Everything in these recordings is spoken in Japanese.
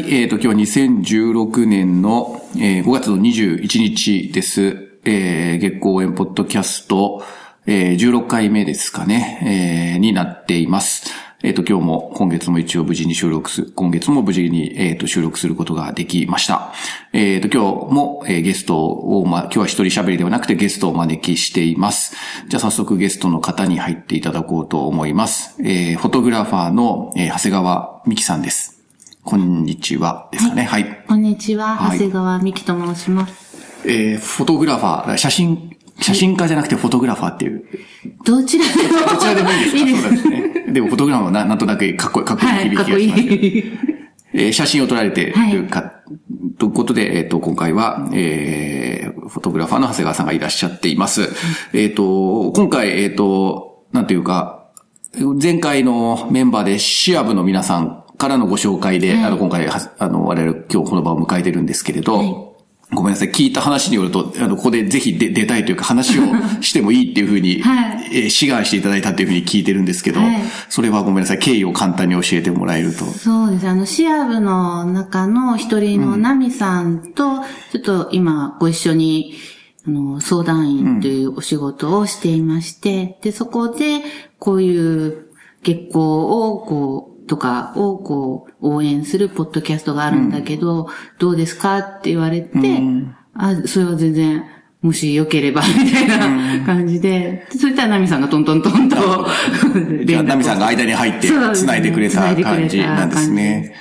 はい、えっ、と、今日は2016年の、えー5月の21日です。えー月光応援ポッドキャスト、えー16回目ですかね、えーになっています。えっ、と、今日も、今月も一応無事に収録す、今月も無事に、えっ、と、収録することができました。えっ、と、今日も、えーゲストを、ま、今日は一人喋りではなくてゲストをお招きしています。じゃあ早速ゲストの方に入っていただこうと思います。えーフォトグラファーの、えー長谷川美希さんです。こんにちはですかね。はい。こんにちは、はい長谷川美希と申します。えーフォトグラファー、写真、写真家じゃなくてフォトグラファーっていう。どちらでどちらでもいいですか？いいですそうですね。でもフォトグラファーはななんとなくかっこいい、かっこいいはい、かっこい響きがしますけど。い。えー写真を撮られているか、ということで、えっ、と、今回は、えーフォトグラファーの長谷川さんがいらっしゃっています。えっ、と、今回、えっ、と、なんていうか、前回のメンバーでシアブの皆さんからのご紹介で、あの、今回は、あの、我々今日この場を迎えてるんですけれど、ごめんなさい。聞いた話によると、あの、ここでぜひ出出たいというか話をしてもいいっていうふうに、はいえー志願していただいたっていうふうに聞いてるんですけど、はいそれはごめんなさい。経緯を簡単に教えてもらえると。そうです。あの、シアブの中の一人のナミさんと、ちょっと今ご一緒に、あの、相談員というお仕事をしていまして、で、そこで、こういう月光を、こう、とかを、こう、応援するポッドキャストがあるんだけど、どうですかって言われて、あ、それは全然、もし良ければ、みたいな感じで、でそしたらナミさんがトントントンと、じゃあ、ナミさんが間に入って繋いでくれた感じなんですね。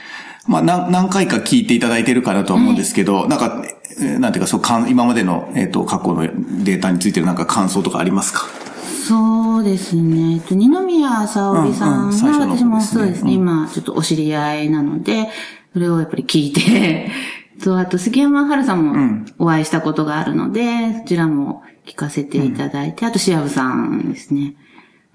まあ、何何回か聞いていただいてるかなとは思うんですけど、なんか、えーなんていうか、そう、今までの、えっ、と、過去のデータについてのなんか感想とかありますか？そうですね。えっと二宮沙織さんうんうん最初が、の方私もそうですね、今、ちょっとお知り合いなので、それをやっぱり聞いて、そう、あと杉山春さんもお会いしたことがあるので、そちらも聞かせていただいて、あとシアブさんですね。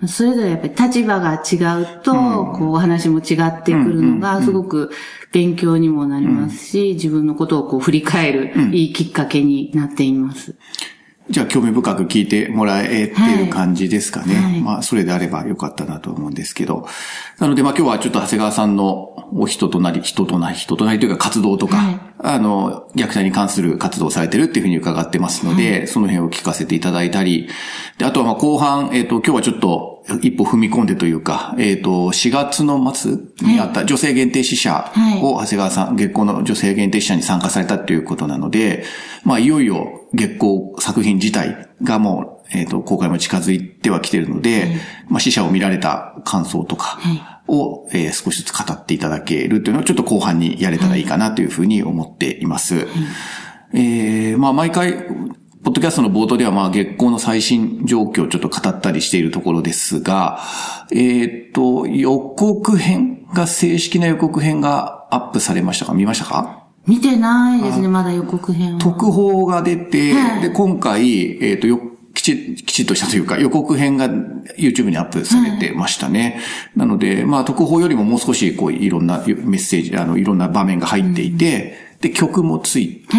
それぞれやっぱり立場が違うと、こうお話も違ってくるのが、すごく勉強にもなりますし、自分のことをこう振り返る、いいきっかけになっています。じゃあ、興味深く聞いてもらえてる感じですかね。はい。まあ、それであればよかったなと思うんですけど。なので、まあ今日はちょっと長谷川さんのお人となり、人となり、人となりというか活動とか、はい。あの、虐待に関する活動をされてるっていうふうに伺ってますので、その辺を聞かせていただいたり、で、あとはまあ後半、えっ、と、今日はちょっと一歩踏み込んでというか、えっ、と、4月の末にあった女性限定死者を長谷川さん、月光の女性限定死者に参加されたということなので、まあいよいよ月光作品自体がもう、えっ、と、公開も近づいてはきてるので、まあ死者を見られた感想とかを、えー少しずつ語っていただけるというのをちょっと後半にやれたらいいかなというふうに思っています。えーまあ毎回、ポッドキャストの冒頭ではまあ月光の最新状況をちょっと語ったりしているところですが、えっ、と、予告編が、正式な予告編がアップされましたか？見ましたか？見てないですね、まだ予告編は。特報が出て、はいで、今回、えっ、と、よ、きち、きちっとしたというか、予告編が YouTube にアップされてましたね。なので、まあ、特報よりももう少し、こう、いろんなメッセージ、あの、いろんな場面が入っていて、で、曲もついて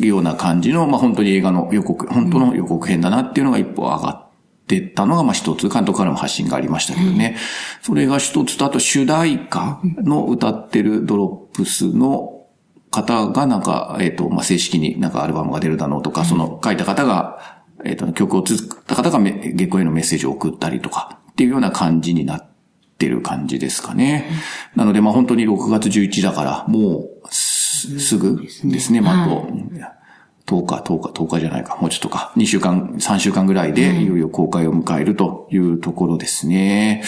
るような感じの、まあ、本当に映画の予告、本当の予告編だなっていうのが一歩上がってったのが、まあ、一つ、監督からも発信がありましたけどね。それが一つと、あと主題歌の歌ってるドロップスの方がなんか、えっ、と、まあ、正式になんかアルバムが出るだろうとか、その書いた方が、えっ、と、曲を作った方がめ月光へのメッセージを送ったりとか、っていうような感じになってる感じですかね。なので、まあ、本当に6月11だから、もうす、すぐですね、まあ、あと、10日、10日、10日じゃないか、もうちょっとか、2週間、3週間ぐらいで、いよいよ公開を迎えるというところですね。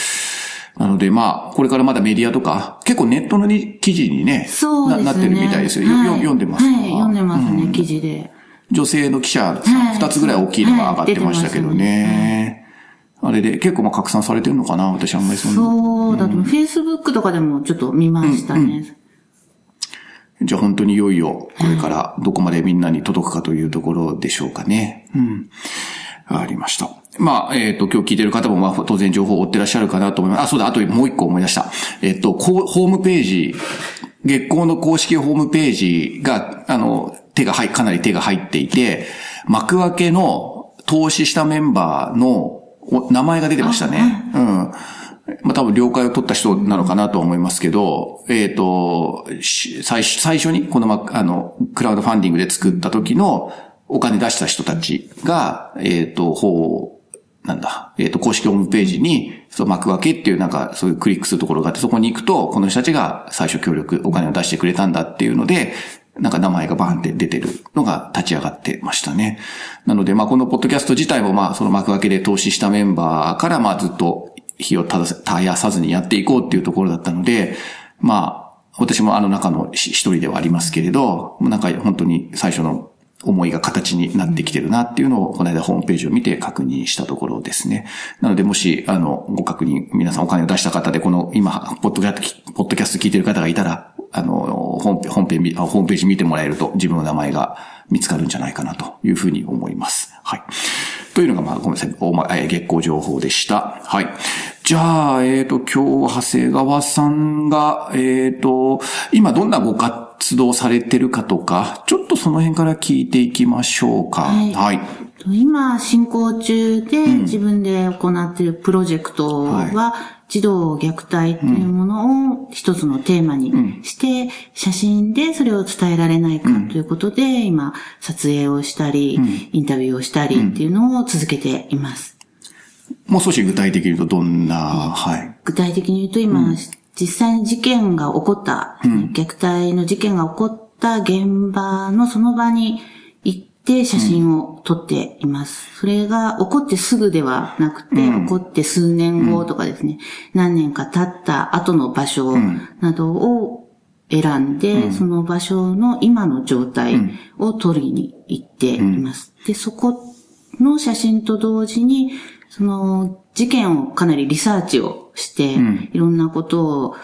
なので、まあ、これからまだメディアとか、結構ネットのに記事にね、そうですね。ななってるみたいですよ。よはいよ読んでますか？はい、読んでますね、記事で。女性の記者はい二つぐらい大きいのが上がってましたけどはい出てね。あれで結構まあ拡散されてるのかな私あんまりそんな。そうだと、フェイスブックとかでもちょっと見ましたね。じゃあ本当にいよいよ、これからどこまでみんなに届くかというところでしょうかね。うん。ありました。まあ、えっ、と、今日聞いてる方も、まあ、当然情報を追ってらっしゃるかなと思います。あ、そうだ、あともう一個思い出した。えっ、と、こうホームページ、月光の公式ホームページが、あの、手が入、かなり手が入っていて、幕開けの投資したメンバーのお名前が出てましたね。うん。まあ多分了解を取った人なのかなと思いますけど、えっ、と、最初、最初にこの、あの、クラウドファンディングで作った時のお金出した人たちが、えっ、と、法、なんだ、えっ、と、公式ホームページに、そう、幕開けっていうなんか、そういうクリックするところがあって、そこに行くと、この人たちが最初協力、お金を出してくれたんだっていうので、なんか名前がバーンって出てるのが立ち上がってましたね。なので、まあこのポッドキャスト自体もまあその幕開けで投資したメンバーからまあずっと火を絶やさずにやっていこうっていうところだったので、まあ私もあの中の一人ではありますけれど、なんか本当に最初の思いが形になってきてるなっていうのを、この間ホームページを見て確認したところですね。なので、もし、あの、ご確認、皆さんお金を出した方で、この、今、ポッドキャスト、ポッドキャスト聞いてる方がいたら、あの、本編、本編、ホームページ見てもらえると、自分の名前が見つかるんじゃないかなというふうに思います。はい。というのが、まあ、ごめんなさい、おま、月光情報でした。はい。じゃあ、えっ、ー、と、今日、長谷川さんが、えっ、ー、と、今どんなご活動されてるかとか、ちょっとその辺から聞いていきましょうか。はい。はい、今、進行中で自分で行っているプロジェクトは、児童虐待っていうものを一つのテーマにして、写真でそれを伝えられないかということで、今、撮影をしたり、インタビューをしたりっていうのを続けています。もう少し具体的に言うとどんな、はい。具体的に言うと今、実際に事件が起こった、虐待の事件が起こった現場のその場にて写真を撮っています。それが起こってすぐではなくて、起こって数年後とかですね、何年か経った後の場所などを選んで、その場所の今の状態を撮りに行っています。で、そこの写真と同時に、その事件をかなりリサーチをして、いろんなことを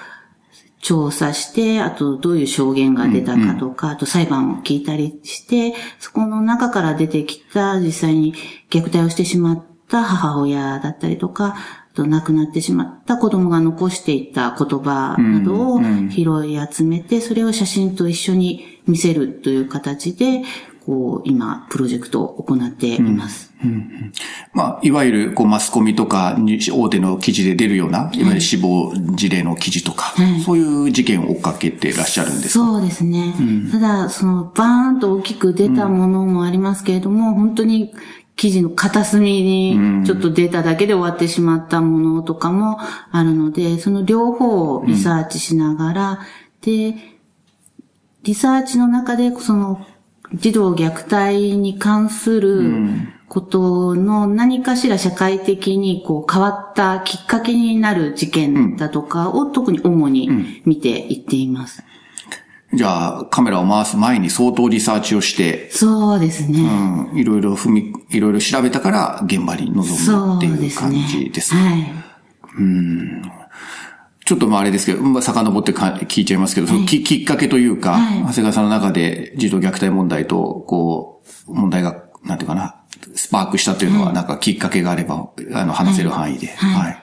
調査して、あとどういう証言が出たかとか、うん。うん、あと裁判を聞いたりして、そこの中から出てきた実際に虐待をしてしまった母親だったりとか、あと亡くなってしまった子供が残していた言葉などを拾い集めて、それを写真と一緒に見せるという形で、こう、今、プロジェクトを行っています。うんうん、まあ、いわゆる、こう、マスコミとか、大手の記事で出るような、い。わゆる死亡事例の記事とか、はい、そういう事件を追っかけてらっしゃるんですか？そうですね。うん、ただ、その、バーンと大きく出たものもありますけれども、本当に、記事の片隅にちょっと出ただけで終わってしまったものとかもあるので、その両方をリサーチしながら、で、リサーチの中で、その、児童虐待に関することの何かしら社会的にこう変わったきっかけになる事件だとかを特に主に見ていっています。じゃあ、カメラを回す前に相当リサーチをして。そうですね。うん。いろいろ踏み、いろいろ調べたから現場に臨むっていう感じですね。はい。うん。ちょっとまああれですけど、まあ、遡ってか聞いちゃいますけど、そのききっかけというか、はい、長谷川さんの中で児童虐待問題と、こう、問題が、なんていうかな、スパークしたというのは、なんかきっかけがあれば、あの、話せる範囲で。はい。はい。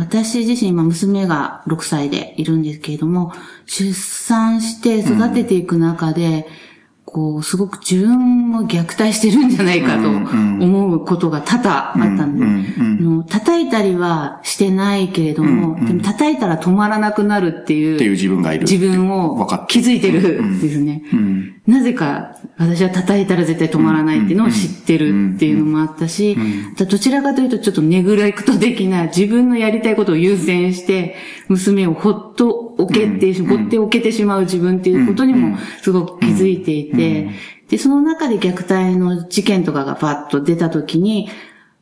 私自身、今娘が6歳でいるんですけれども、出産して育てていく中で、こう、すごく自分を虐待してるんじゃないかと思うことが多々あったんで、叩いたりはしてないけれども、でも叩いたら止まらなくなるっていう、っていう自分がいる。自分を気づいてるんですね。なぜか私は叩いたら絶対止まらないっていうのを知ってるっていうのもあったし、どちらかというとちょっとネグレクト的な自分のやりたいことを優先して、娘をほっと置けて、放っておけてしまう自分っていうことにもすごく気づいていて、で、その中で虐待の事件とかがパッと出た時に、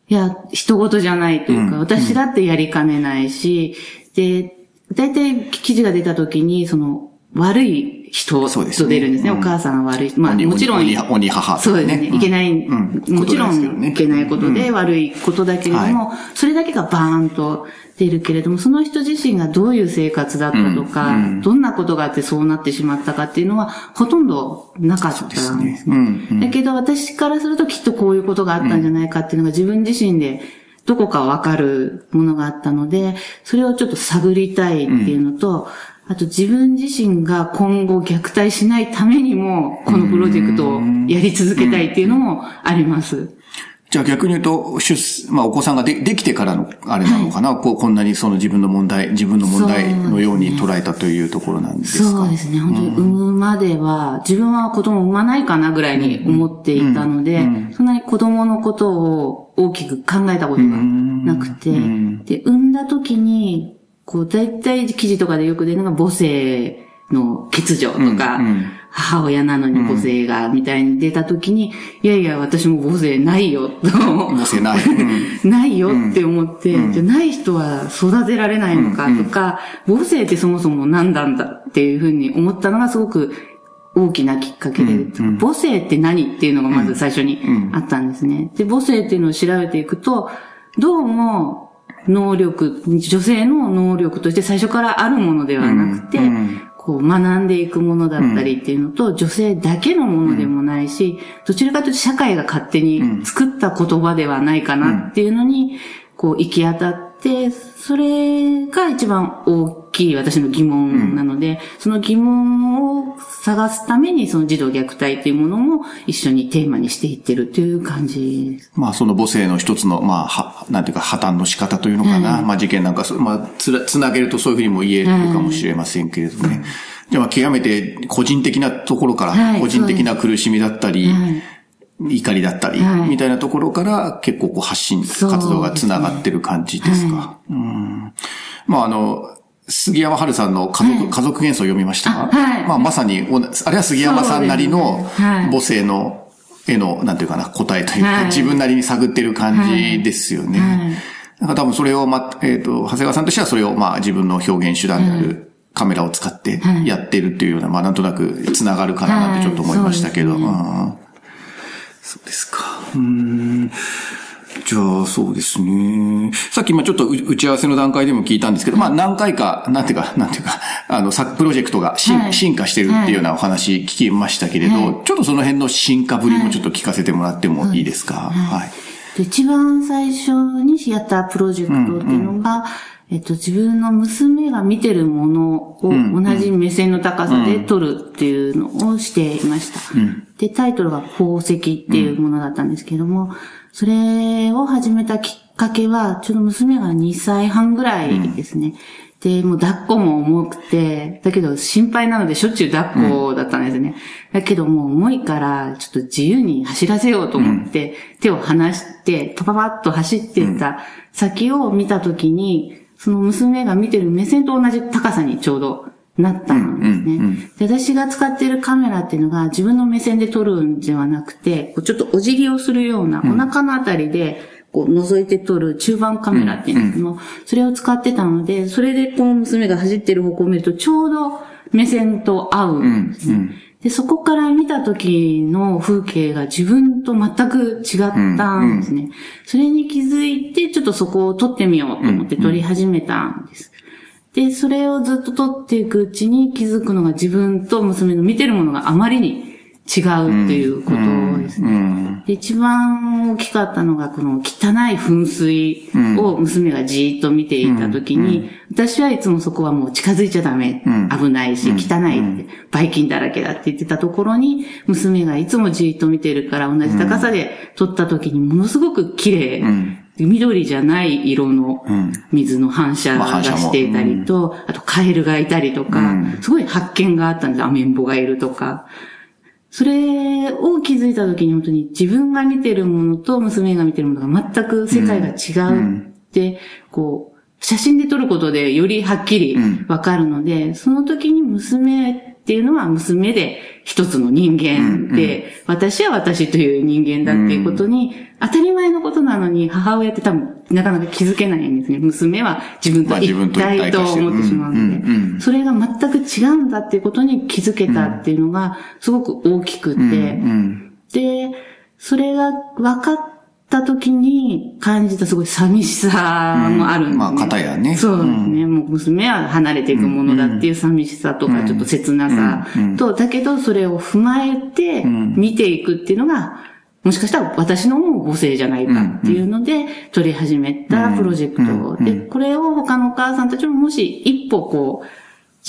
いや、人事じゃないというか、私だってやりかねないし、で、大体記事が出た時に、その、悪い人と出るんですね。すねお母さんが悪い。まあ、もちろん。鬼母、そうですね。いけない、もちろん、いけないことで悪いことだけれども、それだけがバーンとているけれども、その人自身がどういう生活だったとか、うん。うん、どんなことがあってそうなってしまったかっていうのは、ほとんどなかったんですね。すね。うん。うん、だけど私からするときっとこういうことがあったんじゃないかっていうのが自分自身でどこかわかるものがあったので、それをちょっと探りたいっていうのと、あと自分自身が今後虐待しないためにも、このプロジェクトをやり続けたいっていうのもあります。じゃあ逆に言うと、出、まあお子さんがでできてからのあれなのかな、はい、こうこんなにその自分の問題、自分の問題のように捉えたというところなんですか？そうですね。本当に産むまでは、自分は子供産まないかなぐらいに思っていたので、うんうん、そんなに子供のことを大きく考えたことがなくて、で、産んだ時に、こう、大体記事とかでよく出るのが母性の欠如とか、母親なのに母性が、みたいに出た時に、いやいや、私も母性ないよ、と。母性ない。ないよって思って、じゃない人は育てられないのかとか、母性ってそもそも何なんだっていうふうに思ったのがすごく大きなきっかけで、母性って何っていうのがまず最初にあったんですね。で、母性っていうのを調べていくと、どうも、能力、女性の能力として最初からあるものではなくて、こう学んでいくものだったりっていうのと、女性だけのものでもないし、どちらかというと社会が勝手に作った言葉ではないかなっていうのに、こう行き当たって、それが一番大きい私の疑問なので、その疑問を探すためにその児童虐待っていうものも一緒にテーマにしていってるという感じです。まあその母性の一つの、まあ、は、なんていうか破綻の仕方というのかな。はい、まあ事件なんか、まあつつなげるとそういうふうにも言えるかもしれませんけれどもね。はい、じゃあ極めて個人的なところから、個人的な苦しみだったり、はい怒りだったり、みたいなところから結構こう発信活動が繋がってる感じですか。うん、まああの、杉山春さんの家族、家族幻想を読みました。はい。まあまさに、あれは杉山さんなりの母性の絵の、なんていうかな、答えというか、自分なりに探ってる感じですよね。なんか多分それを、ま、えっ、ー、と、長谷川さんとしてはそれを、まあ自分の表現手段であるカメラを使ってやってるっていうような、まあなんとなく繋がるかなってちょっと思いましたけど。そうですか。うん。じゃあ、そうですね。さっき、ま、ちょっと打ち合わせの段階でも聞いたんですけど、まあ、何回か、なんていうか、なんていうか、あの、作プロジェクトが進はい、進化してるっていうようなお話聞きましたけれど、はい、ちょっとその辺の進化ぶりもちょっと聞かせてもらってもいいですか？はい。はい、一番最初にやったプロジェクトっていうのが、うんうんえっと、自分の娘が見てるものを同じ目線の高さで撮るっていうのをしていました。うん、で、タイトルが宝石っていうものだったんですけども、それを始めたきっかけは、ちょうど娘が2歳半ぐらいですね。うん、で、もう抱っこも重くて、だけど心配なのでしょっちゅう抱っこだったんですね。うん、だけどもう重いから、ちょっと自由に走らせようと思って、手を離して、パパパッと走っていった先を見たときに、その娘が見てる目線と同じ高さにちょうどなったんですね。うんうんうん、で私が使っているカメラっていうのが自分の目線で撮るんではなくて、ちょっとお辞儀をするような、お腹のあたりで、こう覗いて撮る中盤カメラっていうんですけども、それを使ってたので、それでこの娘が走ってる方向を見るとちょうど目線と合うんですね。うんうんで、そこから見た時の風景が自分と全く違ったんですね。うんうん、それに気づいて、ちょっとそこを撮ってみようと思って撮り始めたんです。で、それをずっと撮っていくうちに気づくのが自分と娘の見てるものがあまりに違うっていうことですね。で一番大きかったのが、この汚い噴水を娘がじーっと見ていたときに、私はいつもそこはもう近づいちゃダメ。危ないし、汚いって、バイキンだらけだって言ってたところに、娘がいつもじーっと見てるから同じ高さで撮ったときにものすごく綺麗。緑じゃない色の水の反射がしていたりと、あとカエルがいたりとか、すごい発見があったんです。アメンボがいるとか。それを気づいた時に本当に自分が見てるものと娘が見てるものが全く世界が違うって、こう、写真で撮ることでよりはっきりわかるので、その時に娘っていうのは娘で一つの人間で、うんうん、私は私という人間だっていうことに、当たり前のことなのに母親って多分なかなか気づけないんですね。娘は自分と一体と思ってしまうので、それが全く違うんだっていうことに気づけたっていうのがすごく大きくて、で、それが分かっった時に感じたすごい寂しさもあるんです、ね、まあ、方やね。そうですね。もう娘は離れていくものだっていう寂しさとか、ちょっと切なさと、だけどそれを踏まえて見ていくっていうのが、もしかしたら私のも母性じゃないかっていうので、取り始めたプロジェクトで、これを他のお母さんたちももし一歩こう、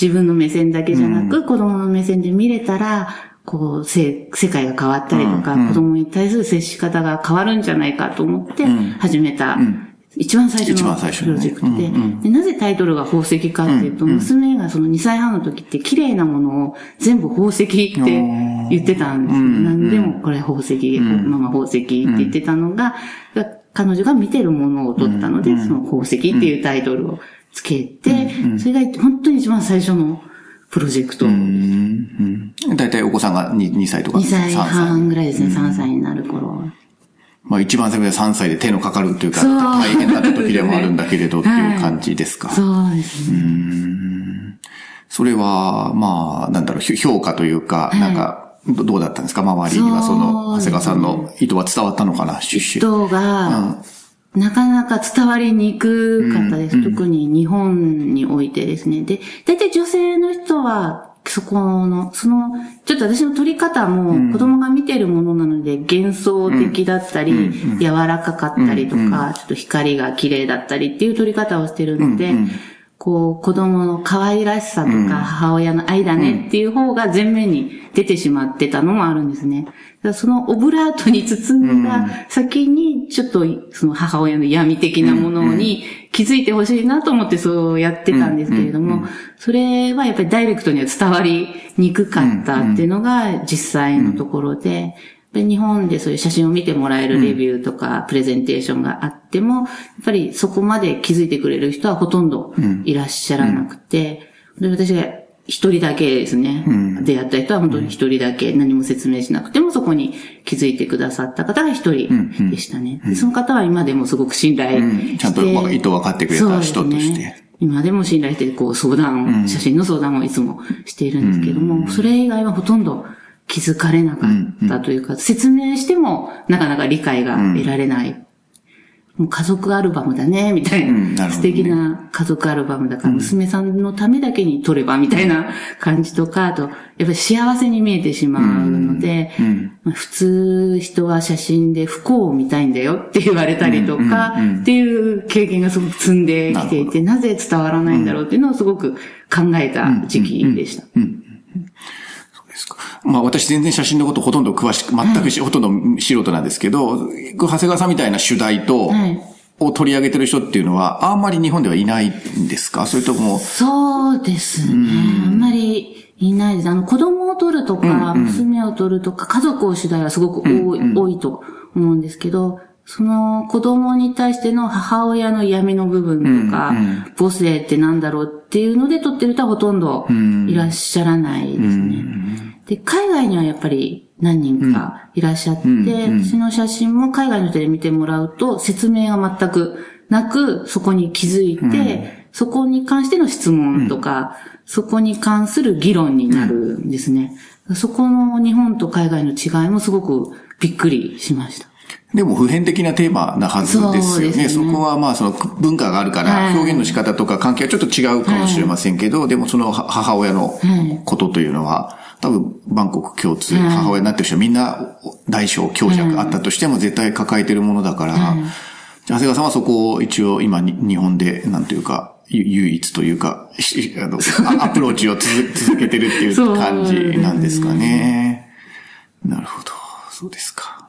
自分の目線だけじゃなく、子供の目線で見れたら、こう、せ、世界が変わったりとか、子供に対する接し方が変わるんじゃないかと思って始めた、一番最初のプロジェクトで、で、なぜタイトルが宝石かっていうと、娘がその2歳半の時って綺麗なものを全部宝石って言ってたんですよ。何でもこれ宝石、ママ宝石って言ってたのが、彼女が見てるものを撮ったので、その宝石っていうタイトルをつけて、それが本当に一番最初のプロジェクト。大体お子さんが 2, 2歳とか ?2 歳半ぐらいですね、3歳になる頃。まあ一番最初で3歳で手のかかるというか、大変だった時でもあるんだけれどっていう感じですか。そうですね。それは、まあ、なんだろう、評価というか、なんか、どうだったんですか？周りにはその、長谷川さんの意図は伝わったのかな？シュッシュ。意図が、なかなか伝わりにくかったです。うん、特に日本においてですね。で、大体女性の人は、そこの、その、ちょっと私の撮り方も子供が見てるものなので幻想的だったり、柔らかかったりとか、ちょっと光が綺麗だったりっていう撮り方をしてるので、こう、子供の可愛らしさとか母親の愛だねっていう方が前面に出てしまってたのもあるんですね。そのオブラートに包んだ先に、ちょっとその母親の闇的なものに気づいてほしいなと思ってそうやってたんですけれども、それはやっぱりダイレクトには伝わりにくかったっていうのが実際のところで、で、日本でそういう写真を見てもらえるレビューとか、プレゼンテーションがあっても、やっぱりそこまで気づいてくれる人はほとんどいらっしゃらなくて、で私が一人だけですね、出会った人は本当に一人だけ何も説明しなくてもそこに気づいてくださった方が一人でしたね。その方は今でもすごく信頼して、ちゃんと意図分かってくれた人として。今でも信頼して、こう相談、写真の相談をいつもしているんですけども、それ以外はほとんど気づかれなかったというか、うんうん、説明してもなかなか理解が得られない。もう家族アルバムだね、みたいな。素敵な家族アルバムだから、娘さんのためだけに撮れば、みたいな感じとか、あと、やっぱり幸せに見えてしまうので、まあ、普通人は写真で不幸を見たいんだよって言われたりとか、っていう経験がすごく積んできていて、なぜ伝わらないんだろうっていうのをすごく考えた時期でした。ですか？まあ私全然写真のことほとんど詳しく、全くし、はい、ほとんど素人なんですけど、長谷川さんみたいな主題と、を取り上げてる人っていうのは、あんまり日本ではいないんですか？それとも。そうですね。あんまりいないです。あの、子供を撮るとか、娘を撮るとか、家族を取材はすごく多い、多いと思うんですけど、その子供に対しての母親の闇の部分とか、母性ってなんだろうっていうので撮ってる人はほとんどいらっしゃらないですね。で、海外にはやっぱり何人かいらっしゃって、私の写真も海外の人で見てもらうと説明が全くなく、そこに気づいて、そこに関しての質問とか、そこに関する議論になるんですね。そこの日本と海外の違いもすごくびっくりしました。でも普遍的なテーマなはずですよね。そね。そこはまあその文化があるから表現の仕方とか関係はちょっと違うかもしれませんけど、はい、でもその母親のことというのは、多分万国共通、母親になってる人はみんな大小強弱あったとしても絶対抱えてるものだから、長谷川さんはそこを一応今日本で、なんというか、唯一というか、あの、アプローチを続けてるっていう感じなんですかね。なるほど。そうですか。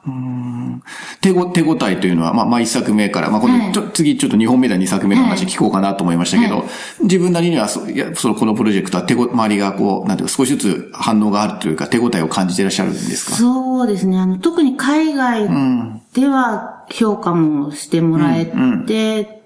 手ご、手応えというのは、まあ、まあ、一作目から、まあ、この、ちょ、次、ちょっと二本目で二作目の話聞こうかなと思いましたけど、自分なりには、そ、いや、その、このプロジェクトは手ご、周りがこう、なんていうか、少しずつ反応があるというか、手応えを感じていらっしゃるんですか？そうですね。あの、特に海外では評価もしてもらえて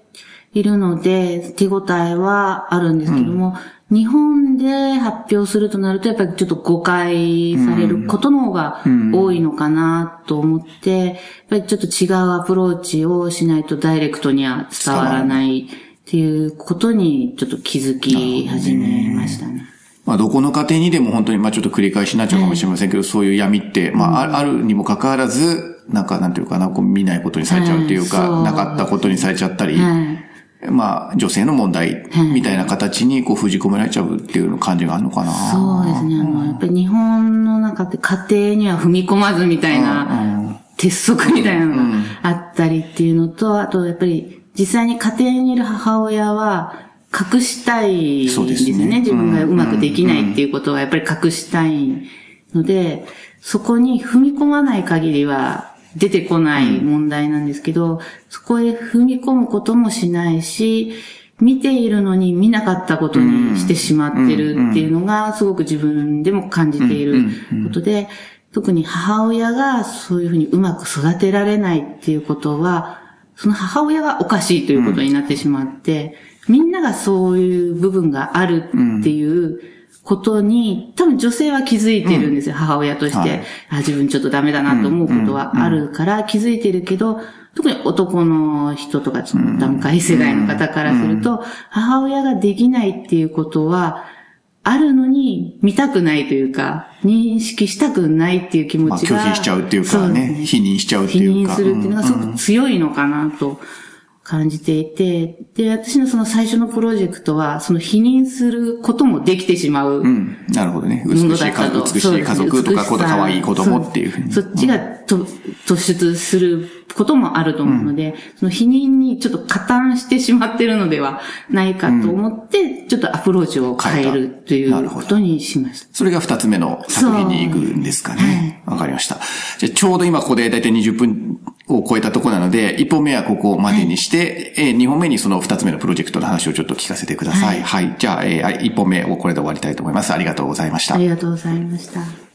いるので、手応えはあるんですけども、日本で発表するとなると、やっぱりちょっと誤解されることの方が多いのかなと思って、やっぱりちょっと違うアプローチをしないとダイレクトには伝わらないっていうことにちょっと気づき始めましたね。まあ、どこの家庭にでも本当に、まあ、ちょっと繰り返しになっちゃうかもしれませんけど、そういう闇って、まあ、あるにもかかわらず、なん。か、なんていうかな、こう見ないことにされちゃうっていうか、なかったことにされちゃったり、まあ、女性の問題みたいな形にこう封じ込められちゃうっていう感じがあるのかな。そうですね。やっぱり日本の中って家庭には踏み込まずみたいな、鉄則みたいなのがあったりっていうのと、あとやっぱり実際に家庭にいる母親は隠したいですよね。自分がうまくできないっていうことはやっぱり隠したいので、そこに踏み込まない限りは出てこない問題なんですけど、そこへ踏み込むこともしないし、見ているのに見なかったことにしてしまってるっていうのが、すごく自分でも感じていることで、特に母親がそういうふうにうまく育てられないっていうことは、その母親がおかしいということになってしまって、みんながそういう部分があるっていうことに、多分女性は気づいてるんですよ、母親として、あ。自分ちょっとダメだなと思うことはあるから気づいてるけど、特に男の人とか、段階世代の方からすると、母親ができないっていうことは、あるのに見たくないというか、認識したくないっていう気持ちが。まあ、拒否しちゃうっていうかね、ね否認しちゃうっていうか。否認するっていうのがすごく強いのかなと感じていて、で、私のその最初のプロジェクトは、その否認することもできてしまう。うん。なるほどね。美しい美しい家族とか、こ可愛い子供っていうふうに。そっちがと突出することもあると思うので、うん、その否認にちょっと加担してしまってるのではないかと思って、ちょっとアプローチを変えるということにしました。それが二つ目の作品に行くんですかね。わ、はい、かりました。じゃちょうど今ここでだいたい20分を超えたところなので、1本目はここまでにして、はい、えー、2本目にその2つ目のプロジェクトの話をちょっと聞かせてください。はい。はい、じゃあ、えー、1本目をこれで終わりたいと思います。ありがとうございました。ありがとうございました。